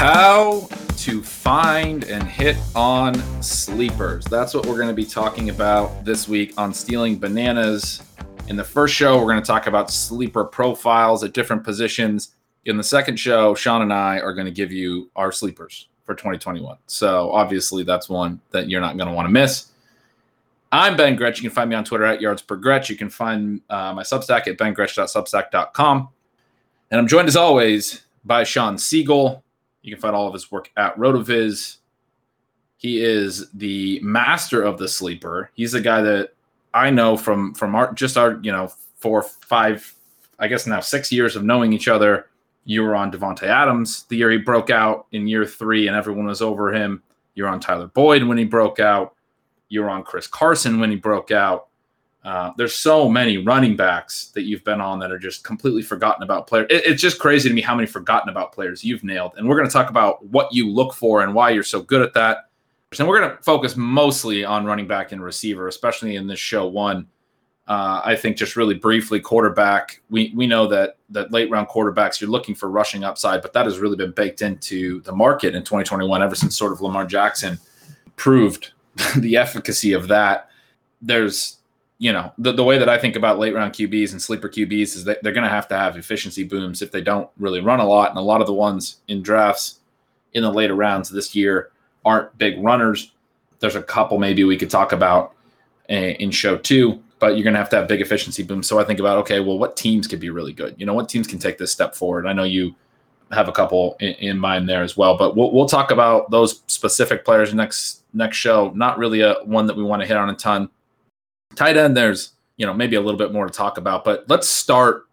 How to find and hit on sleepers. That's what we're going to be talking about this week on Stealing Bananas. In the first show, we're going to talk about sleeper profiles at different positions. In the second show, Sean and I are going to give you our sleepers for 2021. So obviously, that's one that you're not going to want to miss. I'm Ben Gretch. You can find me on Twitter at yards per Gretch. You can find uh, my Substack at bengretch.substack.com. And I'm joined as always by Sean Siegele. You can find all of his work at Rotoviz. He is the master of the sleeper. He's the guy that I know from from our just our you know four five I guess now six years of knowing each other. You were on Davante Adams the year he broke out in year three, and everyone was over him. You're on Tyler Boyd when he broke out. You were on Chris Carson when he broke out. Uh, there's so many running backs that you've been on that are just completely forgotten about players. It, it's just crazy to me how many forgotten about players you've nailed. And we're going to talk about what you look for and why you're so good at that. And we're going to focus mostly on running back and receiver, especially in this show one. Uh, I think just really briefly, quarterback. We we know that that late round quarterbacks you're looking for rushing upside, but that has really been baked into the market in 2021 ever since sort of Lamar Jackson proved the efficacy of that. There's you know, the, the way that I think about late round QBs and sleeper QBs is that they're going to have to have efficiency booms if they don't really run a lot. And a lot of the ones in drafts in the later rounds this year aren't big runners. There's a couple maybe we could talk about eh, in show two, but you're going to have to have big efficiency booms. So I think about, okay, well, what teams could be really good? You know, what teams can take this step forward? I know you have a couple in, in mind there as well, but we'll, we'll talk about those specific players next next show. Not really a one that we want to hit on a ton Tight end, there's you know maybe a little bit more to talk about, but let's start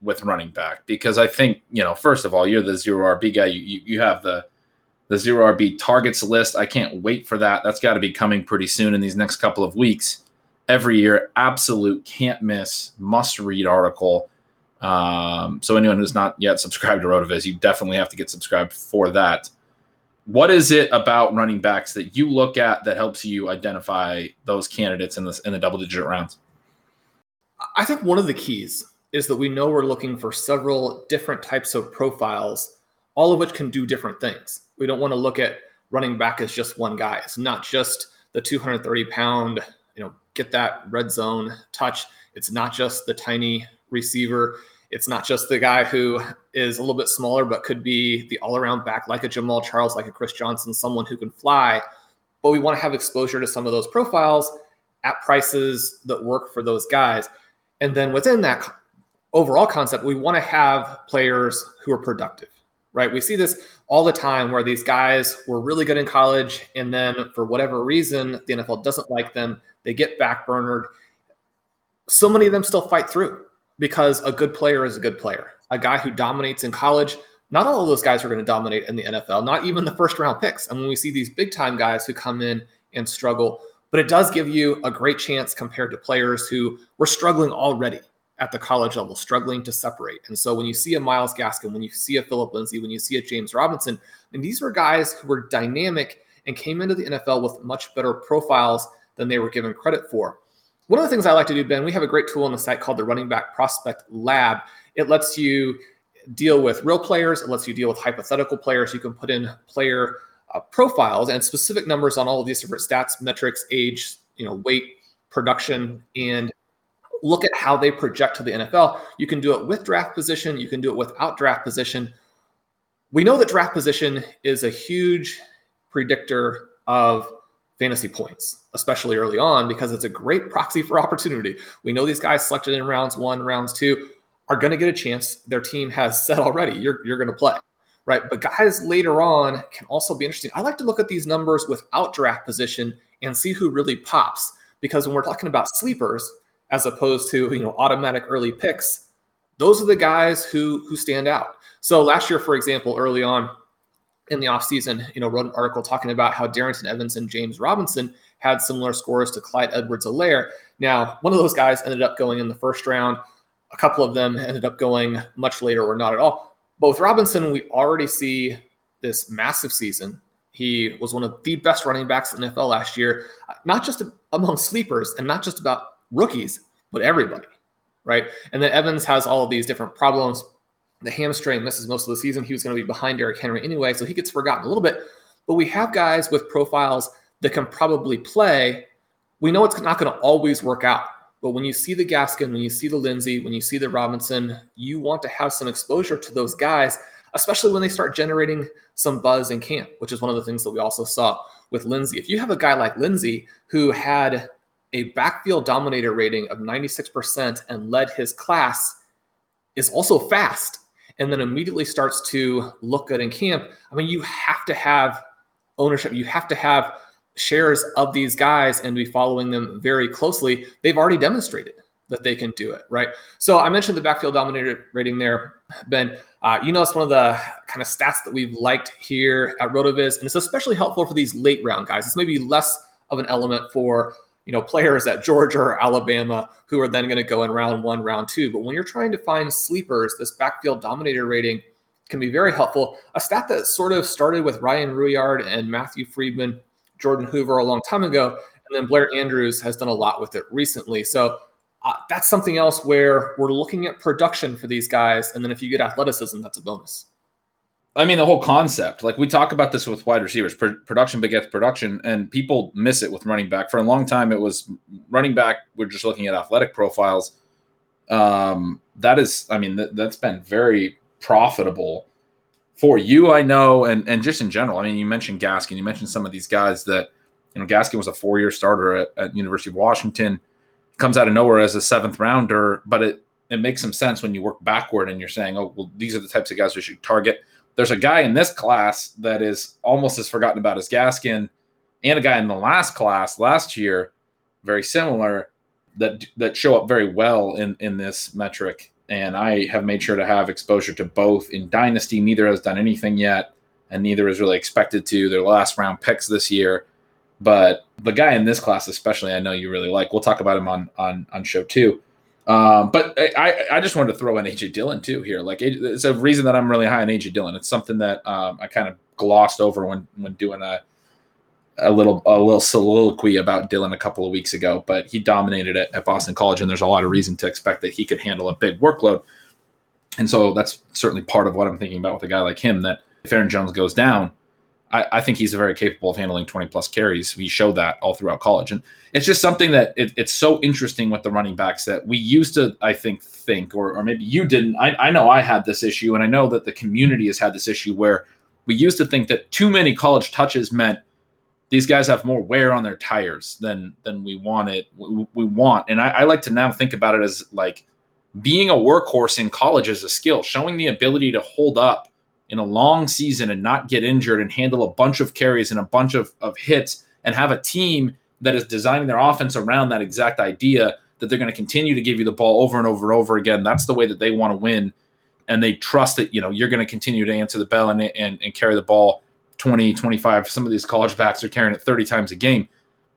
with running back because I think you know first of all you're the zero RB guy. You you, you have the the zero RB targets list. I can't wait for that. That's got to be coming pretty soon in these next couple of weeks. Every year, absolute can't miss, must read article. Um, so anyone who's not yet subscribed to Rotoviz, you definitely have to get subscribed for that what is it about running backs that you look at that helps you identify those candidates in the in the double digit rounds? I think one of the keys is that we know we're looking for several different types of profiles, all of which can do different things. We don't want to look at running back as just one guy. It's not just the 230 pound, you know, get that red zone touch. It's not just the tiny receiver. It's not just the guy who is a little bit smaller, but could be the all around back like a Jamaal Charles, like a Chris Johnson, someone who can fly. But we want to have exposure to some of those profiles at prices that work for those guys. And then within that overall concept, we want to have players who are productive, right? We see this all the time where these guys were really good in college, and then for whatever reason, the NFL doesn't like them. They get backburnered. So many of them still fight through because a good player is a good player. A guy who dominates in college, not all of those guys are going to dominate in the NFL, not even the first round picks. And when we see these big time guys who come in and struggle, but it does give you a great chance compared to players who were struggling already at the college level, struggling to separate. And so when you see a Myles Gaskin, when you see a Phillip Lindsay, when you see a James Robinson, and these were guys who were dynamic and came into the NFL with much better profiles than they were given credit for. One of the things I like to do, Ben, we have a great tool on the site called the Running Back Prospect Lab. It lets you deal with real players, it lets you deal with hypothetical players. You can put in player uh, profiles and specific numbers on all of these different stats, metrics, age, you know, weight, production, and look at how they project to the NFL. You can do it with draft position, you can do it without draft position. We know that draft position is a huge predictor of fantasy points, especially early on, because it's a great proxy for opportunity. We know these guys selected in rounds one, rounds two are going to get a chance. Their team has said already, you're, you're going to play, right? But guys later on can also be interesting. I like to look at these numbers without draft position and see who really pops because when we're talking about sleepers as opposed to you know automatic early picks, those are the guys who who stand out. So last year, for example, early on in the offseason, you know, wrote an article talking about how Darrynton Evans and James Robinson had similar scores to Clyde Edwards-Helaire. Now, one of those guys ended up going in the first round. A couple of them ended up going much later or not at all. But with Robinson, we already see this massive season. He was one of the best running backs in the NFL last year, not just among sleepers and not just about rookies, but everybody, right? And then Evans has all of these different problems. The hamstring misses most of the season. He was going to be behind Derrick Henry anyway, so he gets forgotten a little bit. But we have guys with profiles that can probably play. We know it's not going to always work out. But when you see the Gaskin, when you see the Lindsay, when you see the Robinson, you want to have some exposure to those guys especially when they start generating some buzz in camp, which is one of the things that we also saw with Lindsay. If you have a guy like Lindsay who had a backfield dominator rating of 96% and led his class, is also fast, and then immediately starts to look good in camp, I mean, you have to have ownership. You have to have shares of these guys and be following them very closely. They've already demonstrated that they can do it, right? So I mentioned the backfield dominator rating there, Ben. Uh, you know, it's one of the kind of stats that we've liked here at RotoViz, and it's especially helpful for these late round guys. It's maybe less of an element for you know players at Georgia or Alabama who are then going to go in round one, round two. But when you're trying to find sleepers, this backfield dominator rating can be very helpful. A stat that sort of started with Ryan Rouillard and Matthew Freedman, Jordan Hoover a long time ago, and then Blair Andrews has done a lot with it recently. So uh, that's something else where we're looking at production for these guys. And then if you get athleticism, that's a bonus. I mean, the whole concept, like we talk about this with wide receivers, production begets production, and people miss it with running back. For a long time, it was running back. We're just looking at athletic profiles. Um, that is, I mean, that, that's been very profitable for you, I know, and and just in general. I mean, you mentioned Gaskin, you mentioned some of these guys that, you know, Gaskin was a four year starter at, at University of Washington comes out of nowhere as a seventh rounder, but it it makes some sense when you work backward and you're saying, oh, well, these are the types of guys we should target. There's a guy in this class that is almost as forgotten about as Gaskin, and a guy in the last class last year, very similar, that that show up very well in in this metric. And I have made sure to have exposure to both in Dynasty. Neither has done anything yet, and neither is really expected to. Their last round picks this year. But the guy in this class, especially, I know you really like. We'll talk about him on on on show two. Um, but I, I just wanted to throw in AJ Dillon too here. Like it's a reason that I'm really high on AJ Dillon. It's something that um, I kind of glossed over when when doing a a little a little soliloquy about Dillon a couple of weeks ago. But he dominated it at Boston College, and there's a lot of reason to expect that he could handle a big workload. And so that's certainly part of what I'm thinking about with a guy like him. That if Aaron Jones goes down, I, I, think he's very capable of handling 20 plus carries. We showed that all throughout college. And it's just something that it, it's so interesting with the running backs that we used to, I think, think, or, or maybe you didn't. I, I know I had this issue, and I know that the community has had this issue where we used to think that too many college touches meant these guys have more wear on their tires than than we wanted we, we want. And I, I like to now think about it as like being a workhorse in college is a skill, showing the ability to hold up in a long season and not get injured and handle a bunch of carries and a bunch of, of hits and have a team that is designing their offense around that exact idea that they're going to continue to give you the ball over and over and over again. That's the way that they want to win. And they trust that, you know, you're going to continue to answer the bell and, and, and carry the ball 20, 25. Some of these college backs are carrying it 30 times a game.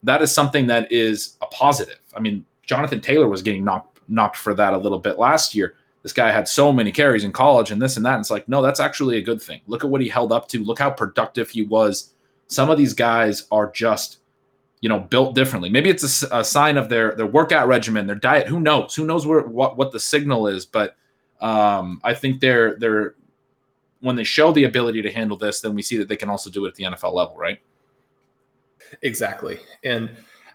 That is something that is a positive. I mean, Jonathan Taylor was getting knocked knocked for that a little bit last year this guy had so many carries in college and this and that. And it's like, no, that's actually a good thing. Look at what he held up to. Look how productive he was. Some of these guys are just, you know, built differently. Maybe it's a, a sign of their their workout regimen, their diet. Who knows? Who knows where what what the signal is? But um, I think they're they're when they show the ability to handle this, then we see that they can also do it at the NFL level, right? Exactly. And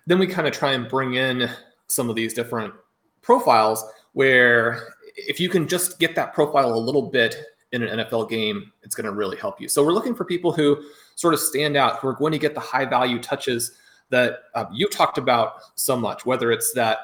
then we kind of try and bring in some of these different profiles where if you can just get that profile a little bit in an NFL game, it's going to really help you. So we're looking for people who sort of stand out, who are going to get the high value touches that uh, you talked about so much, whether it's that,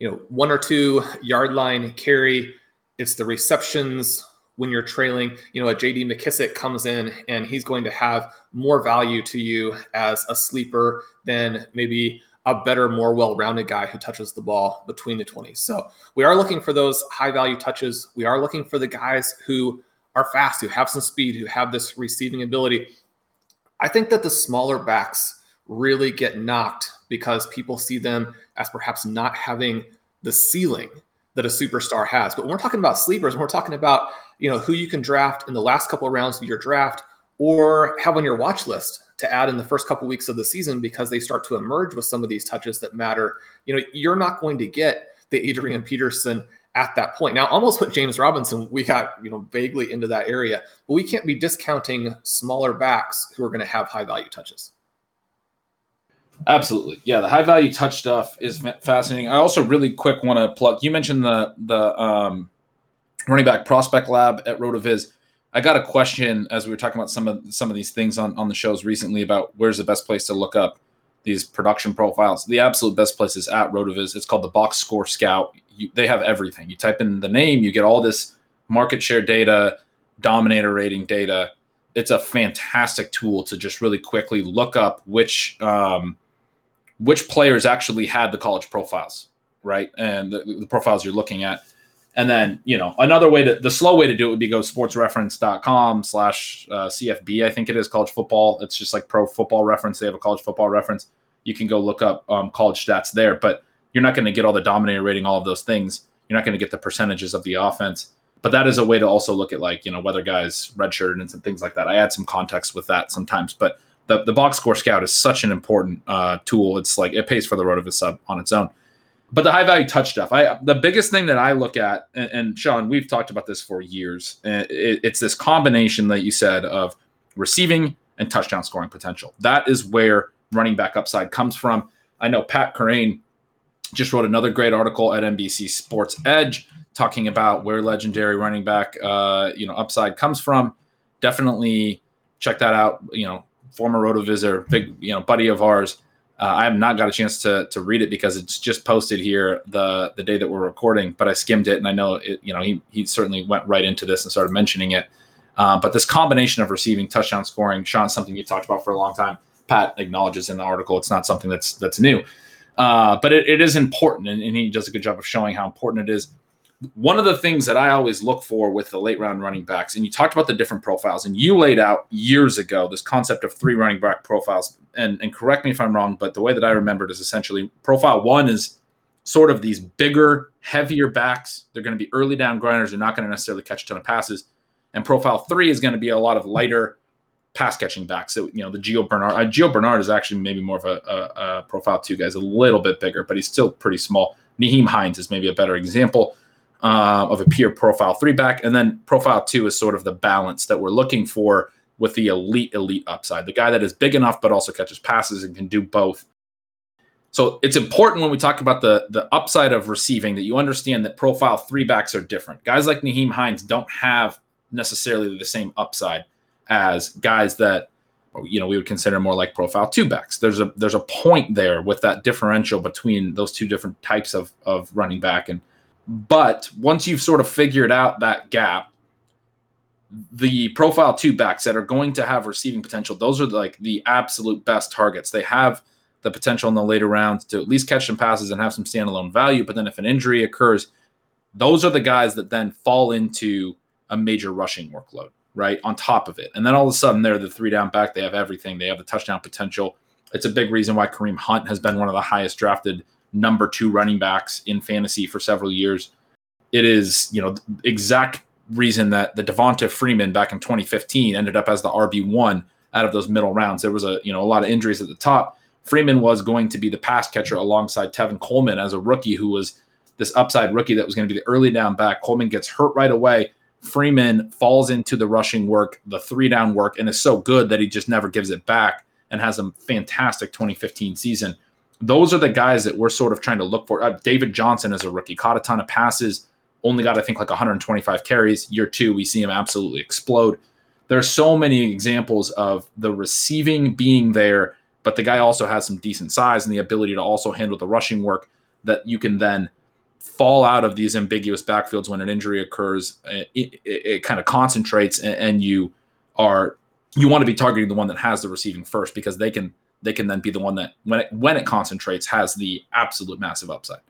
you know, one or two yard line carry, it's the receptions when you're trailing, you know, a JD McKissic comes in and he's going to have more value to you as a sleeper than maybe a better, more well rounded guy who touches the ball between the 20s. So we are looking for those high value touches. We are looking for the guys who are fast, who have some speed, who have this receiving ability. I think that the smaller backs really get knocked because people see them as perhaps not having the ceiling that a superstar has. But when we're talking about sleepers, when we're talking about you know who you can draft in the last couple of rounds of your draft or have on your watch list to add in the first couple weeks of the season because they start to emerge with some of these touches that matter. You know, you're not going to get the Adrian Peterson at that point. Now, almost with James Robinson, we got, you know, vaguely into that area, but we can't be discounting smaller backs who are going to have high value touches. Absolutely. Yeah, the high value touch stuff is fascinating. I also really quick want to plug you mentioned the the um, running back prospect lab at RotoViz. I got a question as we were talking about some of some of these things on on the shows recently about where's the best place to look up these production profiles. The absolute best place is at RotoViz. It's called the Box Score Scout. You, they have everything. You type in the name, you get all this market share data, dominator rating data. It's a fantastic tool to just really quickly look up which um, which players actually had the college profiles, right, and the, the profiles you're looking at and then, you know, another way to the slow way to do it would be go sportsreference.com slash uh, CFB. I think it is college football. It's just like pro football reference. They have a college football reference. You can go look up um, college stats there, but you're not going to get all the dominator rating, all of those things. You're not going to get the percentages of the offense. But that is a way to also look at like, you know, whether guys redshirted and some things like that. I add some context with that sometimes, but the, the box score scout is such an important uh, tool. It's like it pays for the RotoViz sub on its own but the high value touch stuff i the biggest thing that i look at and, and sean we've talked about this for years it, it's this combination that you said of receiving and touchdown scoring potential. That is where running back upside comes from. I know pat Kerrane just wrote another great article at nbc sports edge talking about where legendary running back uh, you know upside comes from. Definitely check that out. You know former rotovizer big you know buddy of ours uh, I have not got a chance to to read it because it's just posted here the the day that we're recording. But I skimmed it, and I know it, you know he he certainly went right into this and started mentioning it. Uh, but this combination of receiving, touchdown scoring, Sean, something you talked about for a long time. Pat acknowledges in the article it's not something that's that's new, uh, but it, it is important, and, and he does a good job of showing how important it is one of the things that I always look for with the late round running backs, and you talked about the different profiles, and you laid out years ago this concept of three running back profiles. And, and correct me if I'm wrong, but the way that I remember it is essentially profile one is sort of these bigger, heavier backs. They're going to be early down grinders. They're not going to necessarily catch a ton of passes. And profile three is going to be a lot of lighter pass catching backs. So, you know, the Gio Bernard, uh, Gio Bernard is actually maybe more of a, a, a profile two guy, guys, a little bit bigger, but he's still pretty small. Nyheim Hines is maybe a better example uh, of a pure profile three back. And then profile two is sort of the balance that we're looking for with the elite, elite upside. The guy that is big enough, but also catches passes and can do both. So it's important when we talk about the, the upside of receiving that you understand that profile three backs are different. Guys like Nyheim Hines don't have necessarily the same upside as guys that you know we would consider more like profile two backs. There's a there's a point there with that differential between those two different types of of running back and but once you've sort of figured out that gap, the profile two backs that are going to have receiving potential, those are like the absolute best targets. They have the potential in the later rounds to at least catch some passes and have some standalone value. But then if an injury occurs, those are the guys that then fall into a major rushing workload, right? On top of it. And then all of a sudden they're the three down back. They have everything. They have the touchdown potential. It's a big reason why Kareem Hunt has been one of the highest drafted number two running backs in fantasy for several years. It is, you know, exact reason that the Devonta Freeman back in 2015 ended up as the RB1 out of those middle rounds. There was a, you know, a lot of injuries at the top. Freeman was going to be the pass catcher alongside Tevin Coleman as a rookie who was this upside rookie that was going to be the early down back. Coleman gets hurt right away. Freeman falls into the rushing work, the three down work, and is so good that he just never gives it back and has a fantastic 2015 season those are the guys that we're sort of trying to look for. Uh, David Johnson as a rookie caught a ton of passes, only got I think like 125 carries. Year two, we see him absolutely explode. There are so many examples of the receiving being there, but the guy also has some decent size and the ability to also handle the rushing work that you can then fall out of these ambiguous backfields when an injury occurs. It, it, it kind of concentrates and, and you are you want to be targeting the one that has the receiving first because they can they can then be the one that when it when it concentrates has the absolute massive upside.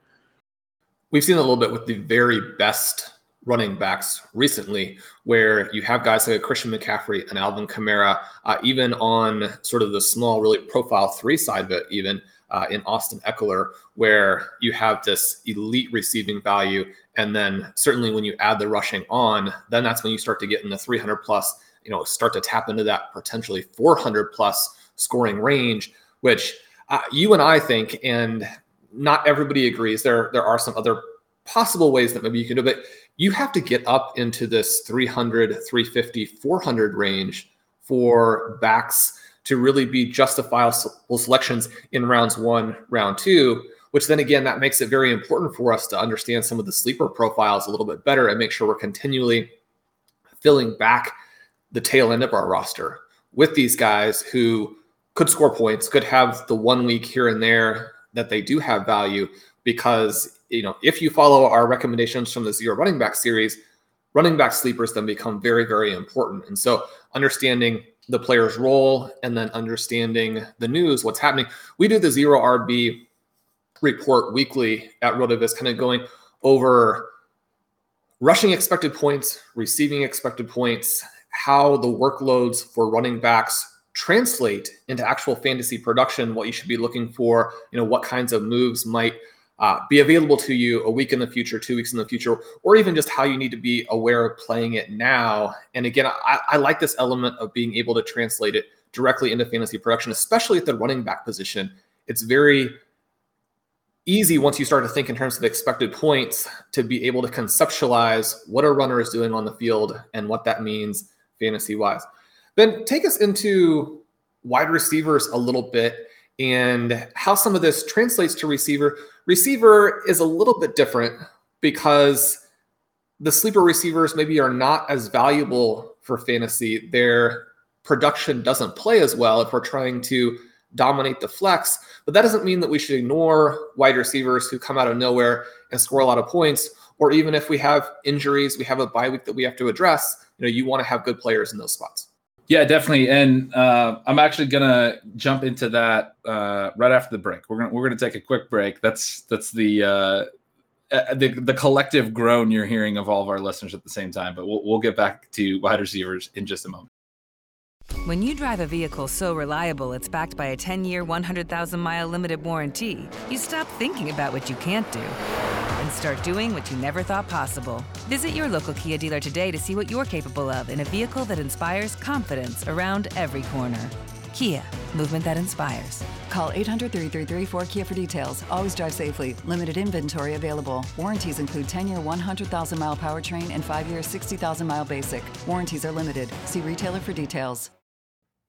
We've seen a little bit with the very best running backs recently, where you have guys like Christian McCaffrey and Alvin Kamara, uh, even on sort of the small, really profile three side of it, even uh, in Austin Ekeler, where you have this elite receiving value. And then certainly when you add the rushing on, then that's when you start to get in the 300 plus, you know, start to tap into that potentially 400 plus scoring range, which uh, you and I think, and not everybody agrees. There, there are some other possible ways that maybe you can do it. You have to get up into this 300, 350, 400 range for backs to really be justifiable selections in rounds one, round two, which then again, that makes it very important for us to understand some of the sleeper profiles a little bit better and make sure we're continually filling back the tail end of our roster with these guys who could score points, could have the one week here and there that they do have value because you know if you follow our recommendations from the zero running back series running back sleepers then become very very important. And so understanding the player's role and then understanding the news what's happening we do the zero rb report weekly at rotoviz kind of going over rushing expected points receiving expected points how the workloads for running backs translate into actual fantasy production what you should be looking for you know what kinds of moves might uh, be available to you a week in the future two weeks in the future or even just how you need to be aware of playing it now. And again I, I like this element of being able to translate it directly into fantasy production especially at the running back position. It's very easy once you start to think in terms of expected points to be able to conceptualize what a runner is doing on the field and what that means fantasy wise then take us into wide receivers a little bit and how some of this translates to receiver. Receiver is a little bit different because the sleeper receivers maybe are not as valuable for fantasy. Their production doesn't play as well if we're trying to dominate the flex. But that doesn't mean that we should ignore wide receivers who come out of nowhere and score a lot of points. Or even if we have injuries, we have a bye week that we have to address. You know, you want to have good players in those spots. Yeah, definitely. And uh, I'm actually gonna jump into that uh, right after the break. We're gonna we're gonna take a quick break. That's that's the uh, the the collective groan you're hearing of all of our listeners at the same time. But we'll we'll get back to wide receivers in just a moment. When you drive a vehicle so reliable it's backed by a 10 year, 100,000 mile limited warranty, you stop thinking about what you can't do start doing what you never thought possible. Visit your local Kia dealer today to see what you're capable of in a vehicle that inspires confidence around every corner. Kia, movement that inspires. Call 800 333 4KIA for details. Always drive safely. Limited inventory available. Warranties include 10 year 100,000 mile powertrain and 5 year 60,000 mile basic. Warranties are limited. See retailer for details.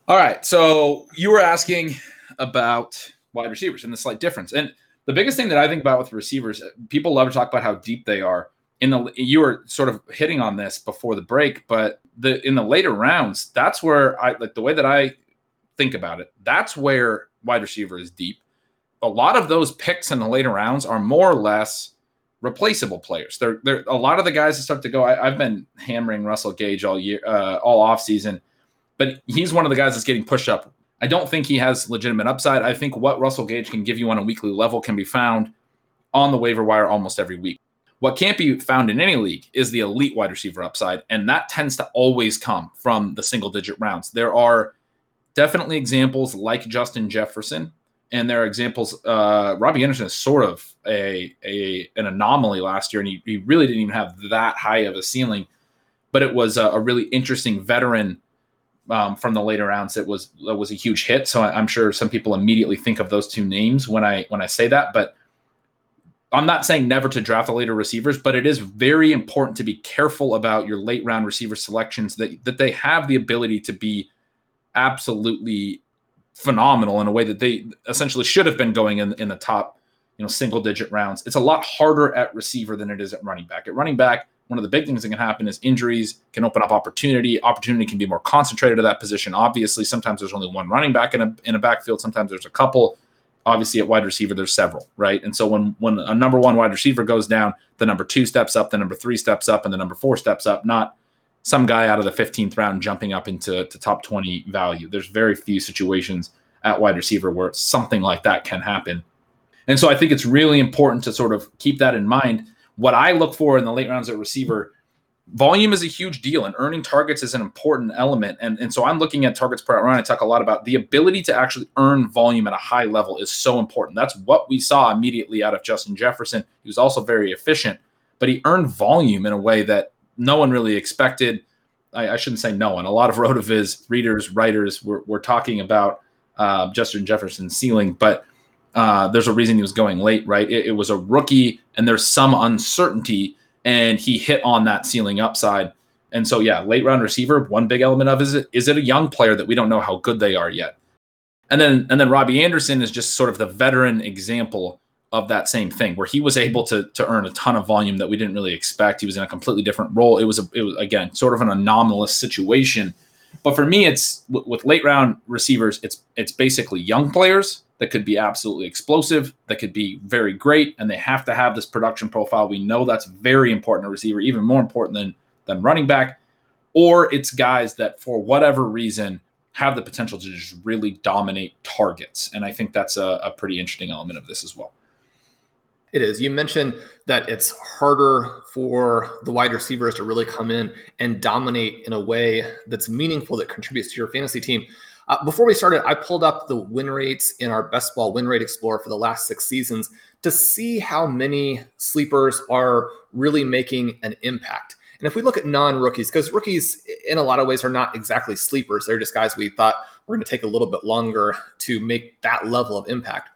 All right. So you were asking about wide receivers and the slight difference. And the biggest thing that I think about with receivers, people love to talk about how deep they are. In the you were sort of hitting on this before the break, but the in the later rounds, that's where I like the way that I think about it. That's where wide receiver is deep. A lot of those picks in the later rounds are more or less replaceable players. They're, they're a lot of the guys that start to go. I, have been hammering Russell Gage all year, uh, all off season, but he's one of the guys that's getting pushed up I don't think he has legitimate upside. I think what Russell Gage can give you on a weekly level can be found on the waiver wire almost every week. What can't be found in any league is the elite wide receiver upside, and that tends to always come from the single digit rounds. There are definitely examples like Justin Jefferson, and there are examples. Uh, Robbie Anderson is sort of a, a an anomaly last year, and he, he really didn't even have that high of a ceiling. But it was a, a really interesting veteran um, from the later rounds it was it was a huge hit. So I, am sure some people immediately think of those two names when I when I say that. But I'm not saying never to draft the later receivers, but it is very important to be careful about your late round receiver selections that that they have the ability to be absolutely phenomenal in a way that they essentially should have been going in in the top you know single digit rounds. It's a lot harder at receiver than it is at running back. At running back one of the big things that can happen is injuries can open up opportunity. Opportunity can be more concentrated to that position. Obviously, sometimes there's only one running back in a in a backfield. Sometimes there's a couple. Obviously, at wide receiver, there's several, right? And so when when a number one wide receiver goes down, the number two steps up, the number three steps up, and the number four steps up. Not some guy out of the 15th round jumping up into to top 20 value. There's very few situations at wide receiver where something like that can happen. And so I think it's really important to sort of keep that in mind. What I look for in the late rounds at receiver, volume is a huge deal, and earning targets is an important element. And, and so I'm looking at targets per run. I talk a lot about the ability to actually earn volume at a high level is so important. That's what we saw immediately out of Justin Jefferson. He was also very efficient, but he earned volume in a way that no one really expected. I, I shouldn't say no one. A lot of RotoViz readers, writers were, were talking about uh, Justin Jefferson's ceiling, but uh, there's a reason he was going late, right? It, it, was a rookie, and there's some uncertainty, and he hit on that ceiling upside. And so, yeah, late round receiver. One big element of is it is it a young player that we don't know how good they are yet, and then and then Robbie Anderson is just sort of the veteran example of that same thing, where he was able to to earn a ton of volume that we didn't really expect. He was in a completely different role. It was a, it was again sort of an anomalous situation. But for me, it's with late round receivers, it's it's basically young players that could be absolutely explosive, that could be very great, and they have to have this production profile. We know that's very important to receiver, even more important than than running back. Or it's guys that, for whatever reason, have the potential to just really dominate targets. And I think that's a, a pretty interesting element of this as well. It is. You mentioned that it's harder for the wide receivers to really come in and dominate in a way that's meaningful that contributes to your fantasy team. Uh, before we started, I pulled up the win rates in our Best Ball Win Rate Explorer for the last six seasons to see how many sleepers are really making an impact. And if we look at non rookies, because rookies in a lot of ways are not exactly sleepers, they're just guys we thought were going to take a little bit longer to make that level of impact.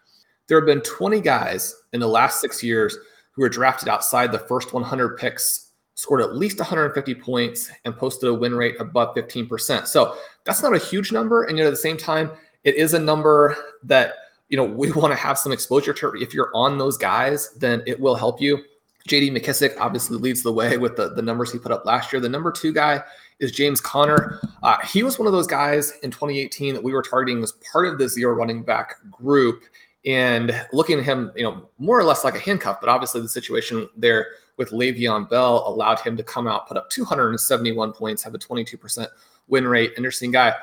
There have been 20 guys in the last six years who were drafted outside the first 100 picks scored at least 150 points and posted a win rate above 15%. So that's not a huge number. And yet at the same time, it is a number that you know we want to have some exposure to. If you're on those guys, then it will help you. JD McKissic obviously leads the way with the, the numbers he put up last year. The number two guy is James Conner. Uh, he was one of those guys in 2018 that we were targeting as part of the zero running back group and looking at him, you know, more or less like a handcuff. But obviously, the situation there with Le'Veon Bell allowed him to come out, put up 271 points, have a 22% win rate. Interesting guy.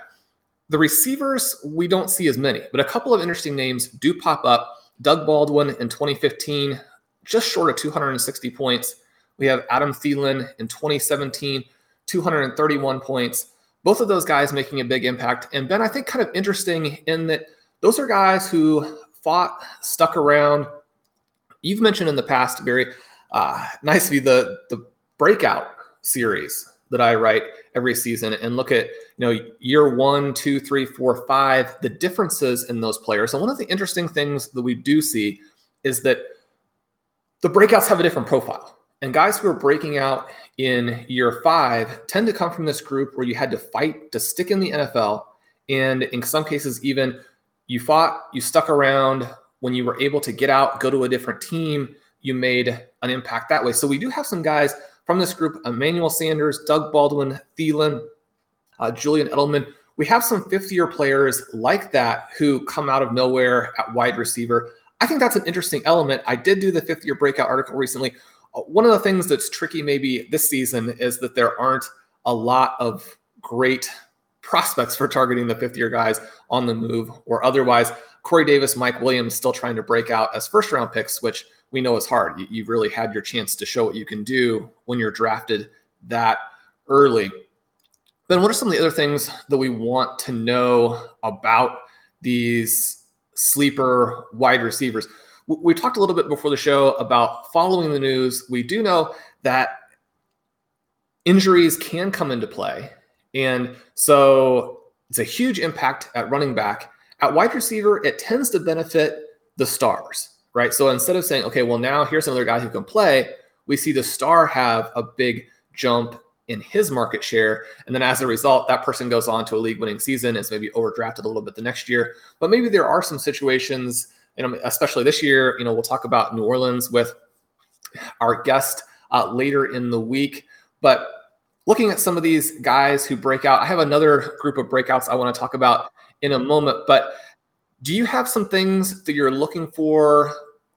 The receivers, we don't see as many, but a couple of interesting names do pop up. Doug Baldwin in 2015, just short of 260 points. We have Adam Thielen in 2017, 231 points. Both of those guys making a big impact. And Ben, I think kind of interesting in that those are guys who fought, stuck around. You've mentioned in the past, Barry, uh, nice to be the the breakout series that I write every season and look at you know year one, two, three, four, five, the differences in those players. And one of the interesting things that we do see is that the breakouts have a different profile. And guys who are breaking out in year five tend to come from this group where you had to fight to stick in the NFL. And in some cases, even you fought, you stuck around. When you were able to get out, go to a different team, you made an impact that way. So we do have some guys from this group Emmanuel Sanders, Doug Baldwin, Thielen, uh, Julian Edelman. We have some fifth year players like that who come out of nowhere at wide receiver. I think that's an interesting element. I did do the fifth year breakout article recently. Uh, one of the things that's tricky maybe this season is that there aren't a lot of great prospects for targeting the fifth year guys on the move or otherwise. Corey Davis, Mike Williams still trying to break out as first round picks, which we know is hard. You, have really had your chance to show what you can do when you're drafted that early. Then, what are some of the other things that we want to know about these sleeper wide receivers? We talked a little bit before the show about following the news. We do know that injuries can come into play and so it's a huge impact at running back. At wide receiver, it tends to benefit the stars, right? So instead of saying, okay, well, now here's another guy who can play, we see the star have a big jump in his market share. And then as a result, that person goes on to a league winning season, is maybe overdrafted a little bit the next year. But maybe there are some situations, and especially this year, you know, we'll talk about New Orleans with our guest uh, later in the week. But looking at some of these guys who break out, I have another group of breakouts I want to talk about in a moment. But do you have some things that you're looking for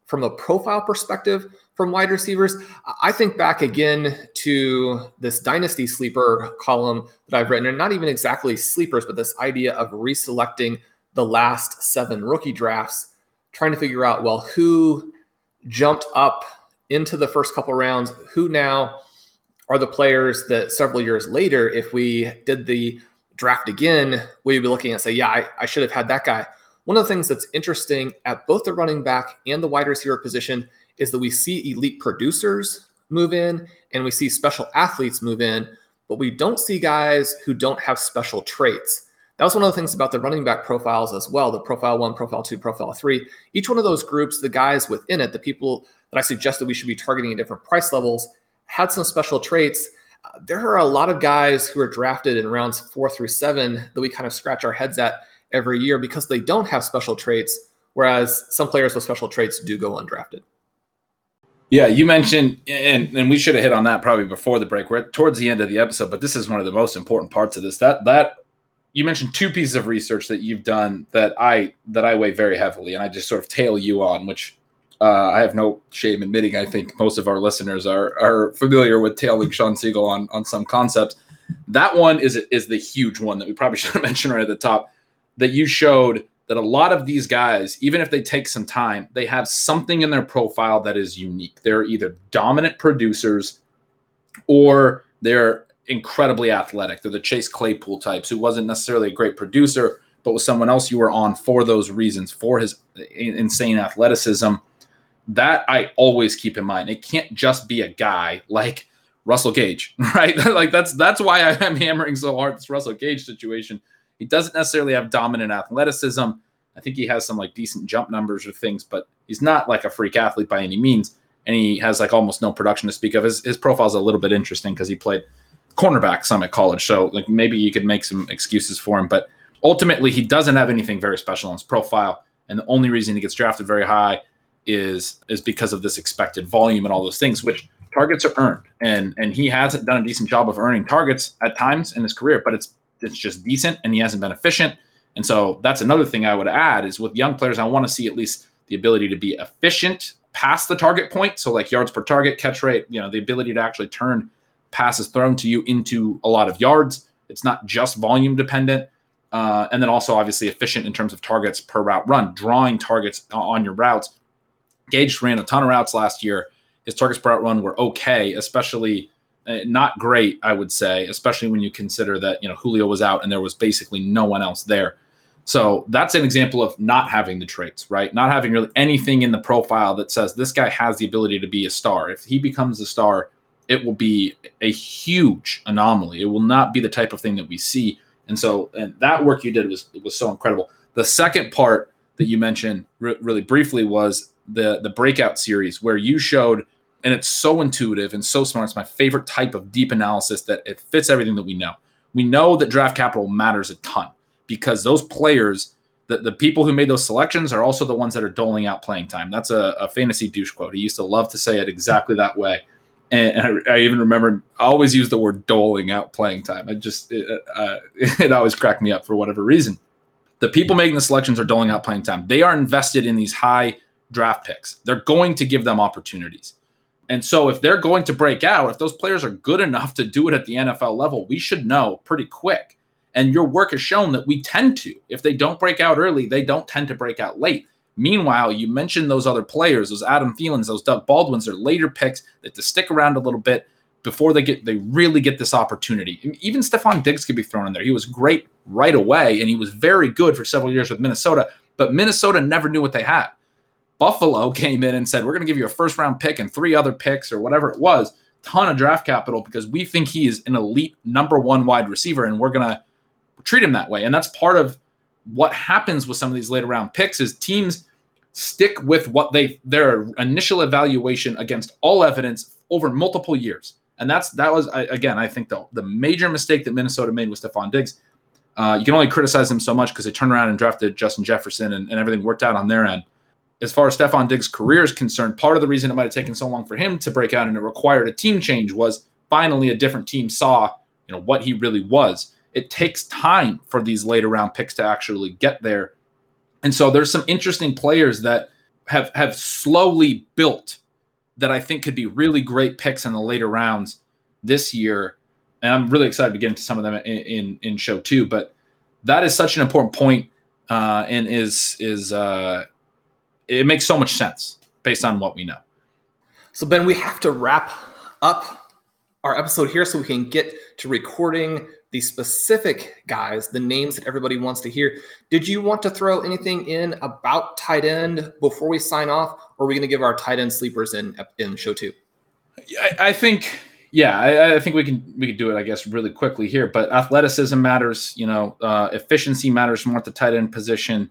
from a profile perspective from wide receivers? I think back again to this dynasty sleeper column that I've written, and not even exactly sleepers, but this idea of reselecting the last seven rookie drafts, trying to figure out well who jumped up into the first couple rounds, who now are the players that several years later, if we did the draft again, we'd be looking at say, yeah, I, I should have had that guy. One of the things that's interesting at both the running back and the wide receiver position is that we see elite producers move in and we see special athletes move in, but we don't see guys who don't have special traits. That was one of the things about the running back profiles as well the profile one, profile two, profile three. Each one of those groups, the guys within it, the people that I suggested we should be targeting at different price levels, had some special traits. Uh, there are a lot of guys who are drafted in rounds four through seven that we kind of scratch our heads at every year because they don't have special traits, whereas some players with special traits do go undrafted. Yeah, you mentioned, and, and we should have hit on that probably before the break. We're towards the end of the episode, but this is one of the most important parts of this. That that you mentioned two pieces of research that you've done that I that I weigh very heavily, and I just sort of tail you on, which uh, I have no shame admitting. I think most of our listeners are are familiar with tailing Sean Siegele on on some concepts. That one is is the huge one that we probably should have mentioned right at the top. That you showed that a lot of these guys, even if they take some time, they have something in their profile that is unique. They're either dominant producers or they're incredibly athletic. They're the Chase Claypool types who wasn't necessarily a great producer, but was someone else you were on for those reasons, for his insane athleticism. That I always keep in mind. It can't just be a guy like Russell Gage, right? like that's that's why I'm hammering so hard this Russell Gage situation he doesn't necessarily have dominant athleticism. I think he has some like decent jump numbers or things, but he's not like a freak athlete by any means. And he has like almost no production to speak of. His his profile's a little bit interesting because he played cornerback some at college. So like maybe you could make some excuses for him, but ultimately he doesn't have anything very special on his profile. And the only reason he gets drafted very high is is because of this expected volume and all those things, which targets are earned. And and he hasn't done a decent job of earning targets at times in his career, but it's it's just decent and he hasn't been efficient. And so that's another thing I would add is with young players, I want to see at least the ability to be efficient past the target point. So like yards per target, catch rate, you know, the ability to actually turn passes thrown to you into a lot of yards. It's not just volume dependent. Uh, and then also obviously efficient in terms of targets per route run, drawing targets on your routes. Gage ran a ton of routes last year. His targets per route run were okay, especially uh, not great, I would say, especially when you consider that you know Julio was out and there was basically no one else there. So that's an example of not having the traits, right? Not having really anything in the profile that says this guy has the ability to be a star. If he becomes a star, it will be a huge anomaly. It will not be the type of thing that we see. And so, and that work you did was was so incredible. The second part that you mentioned re- really briefly was the the breakout series where you showed and it's so intuitive and so smart. It's my favorite type of deep analysis that it fits everything that we know. We know that draft capital matters a ton because those players, the, the people who made those selections are also the ones that are doling out playing time. That's a, a fantasy douche quote. He used to love to say it exactly that way. And, I, I, even remember I always use the word doling out playing time. I just, it, uh, it always cracked me up for whatever reason. The people making the selections are doling out playing time. They are invested in these high draft picks. They're going to give them opportunities and so if they're going to break out, if those players are good enough to do it at the NFL level, we should know pretty quick. And your work has shown that we tend to. If they don't break out early, they don't tend to break out late. Meanwhile, you mentioned those other players, those Adam Thielens, those Doug Baldwins, they're later picks that to stick around a little bit before they get they really get this opportunity. Even Stefon Diggs could be thrown in there. He was great right away, and he was very good for several years with Minnesota, but Minnesota never knew what they had. Buffalo came in and said, We're going to give you a first round pick and three other picks or whatever it was, ton of draft capital because we think he is an elite number one wide receiver and we're going to treat him that way. And that's part of what happens with some of these later round picks is teams stick with what they their initial evaluation against all evidence over multiple years. And that's that was again, I think the the major mistake that Minnesota made with Stefon Diggs. Uh, you can only criticize them so much because they turned around and drafted Justin Jefferson and, and everything worked out on their end as far as Stefon Diggs' career is concerned, part of the reason it might have taken so long for him to break out and it required a team change was finally a different team saw, you know, what he really was. It takes time for these later round picks to actually get there. And so there's some interesting players that have have slowly built that I think could be really great picks in the later rounds this year. And I'm really excited to get into some of them in, in, in show two. But that is such an important point uh, and is is uh, it makes so much sense based on what we know. So Ben, we have to wrap up our episode here so we can get to recording the specific guys, the names that everybody wants to hear. Did you want to throw anything in about tight end before we sign off, or are we going to give our tight end sleepers in in show two? I, I think, yeah, I, I, think we can we can do it. I guess really quickly here, but athleticism matters. You know, uh, efficiency matters more at the tight end position.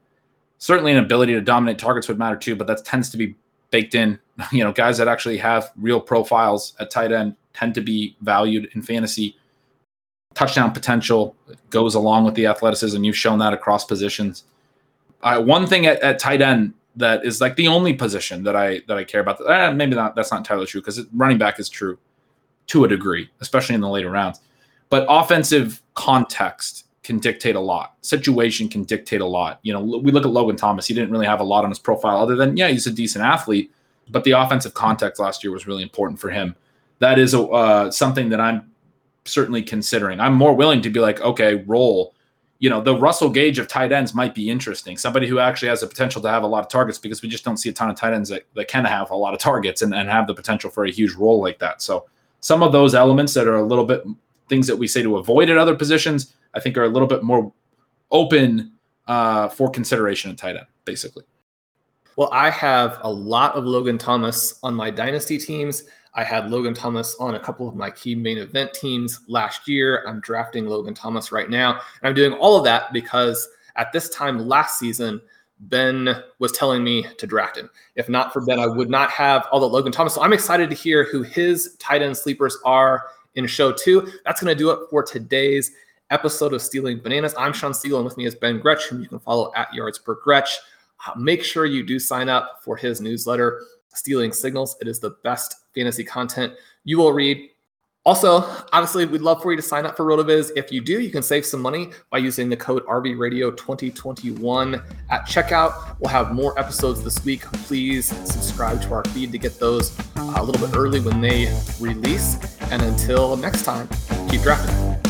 Certainly, an ability to dominate targets would matter too, but that tends to be baked in. You know, guys that actually have real profiles at tight end tend to be valued in fantasy touchdown potential goes along with the athleticism. You've shown that across positions. Uh, one thing at, at, tight end that is like the only position that I that I care about. Eh, maybe not. That's not entirely true because running back is true to a degree, especially in the later rounds. But offensive context can dictate a lot. Situation can dictate a lot. You know, we look at Logan Thomas. He didn't really have a lot on his profile other than yeah, he's a decent athlete. But the offensive context last year was really important for him. That is a, uh, something that I'm certainly considering. I'm more willing to be like, okay, roll. You know, the Russell Gage of tight ends might be interesting. Somebody who actually has the potential to have a lot of targets because we just don't see a ton of tight ends that, that can have a lot of targets and, and have the potential for a huge role like that. So some of those elements that are a little bit things that we say to avoid at other positions, I think are a little bit more open uh, for consideration at tight end, basically. Well, I have a lot of Logan Thomas on my dynasty teams. I had Logan Thomas on a couple of my key main event teams last year. I'm drafting Logan Thomas right now. And I'm doing all of that because at this time last season, Ben was telling me to draft him. If not for Ben, I would not have all the Logan Thomas. So I'm excited to hear who his tight end sleepers are in show two. That's going to do it for today's episode of Stealing Bananas. I'm Shawn Siegele, and with me is Ben Gretch, whom you can follow at Yards Per Gretch. Uh, make sure you do sign up for his newsletter, Stealing Signals. It is the best fantasy content you will read. Also, obviously, we'd love for you to sign up for RotoViz. If you do, you can save some money by using the code RVRadio2021 at checkout. We'll have more episodes this week. Please subscribe to our feed to get those uh, a little bit early when they release. And until next time, keep drafting.